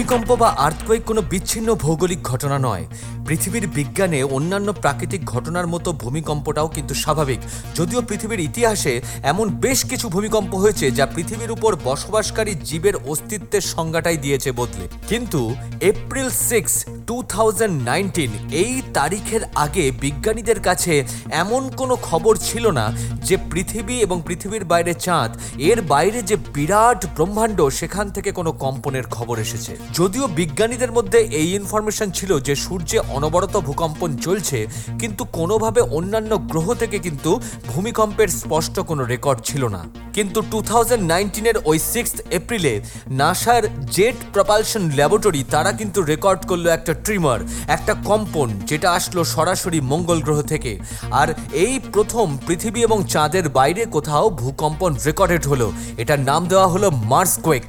ভূমিকম্প বা আর্থকোয়েক কোনো বিচ্ছিন্ন ভৌগোলিক ঘটনা নয়। পৃথিবীর বিজ্ঞানে অন্যান্য প্রাকৃতিক ঘটনার মতো ভূমিকম্পটাও কিন্তু স্বাভাবিক। যদিও পৃথিবীর ইতিহাসে এমন বেশ কিছু ভূমিকম্প হয়েছে যা পৃথিবীর উপর বসবাসকারী জীবের অস্তিত্বের সংজ্ঞাটাই দিয়েছে বদলে। কিন্তু এপ্রিল সিক্স, টু এই তারিখের আগে বিজ্ঞানীদের কাছে এমন কোনো খবর ছিল না যে পৃথিবী এবং পৃথিবীর বাইরে চাঁদ, এর বাইরে যে বিরাট ব্রহ্মাণ্ড, সেখান থেকে কোনো কম্পনের খবর এসেছে। যদিও বিজ্ঞানীদের মধ্যে এই ইনফরমেশন ছিল যে সূর্যে অনবরত ভূকম্পন চলছে, কিন্তু কোনোভাবে অন্যান্য গ্রহ থেকে কিন্তু ভূমিকম্পের স্পষ্ট কোনো রেকর্ড ছিল না। কিন্তু টু থাউজেন্ড নাইনটিনের ওই সিক্স এপ্রিলে নাসার জেট প্রপালশন ল্যাবরেটরি তারা কিন্তু রেকর্ড করল একটা ট্রিমার, একটা কম্পন যেটা আসলো সরাসরি মঙ্গল গ্রহ থেকে। আর এই প্রথম পৃথিবী এবং চাঁদের বাইরে কোথাও ভূকম্পন রেকর্ডেড হলো। এটার নাম দেওয়া হলো মার্স কোয়েক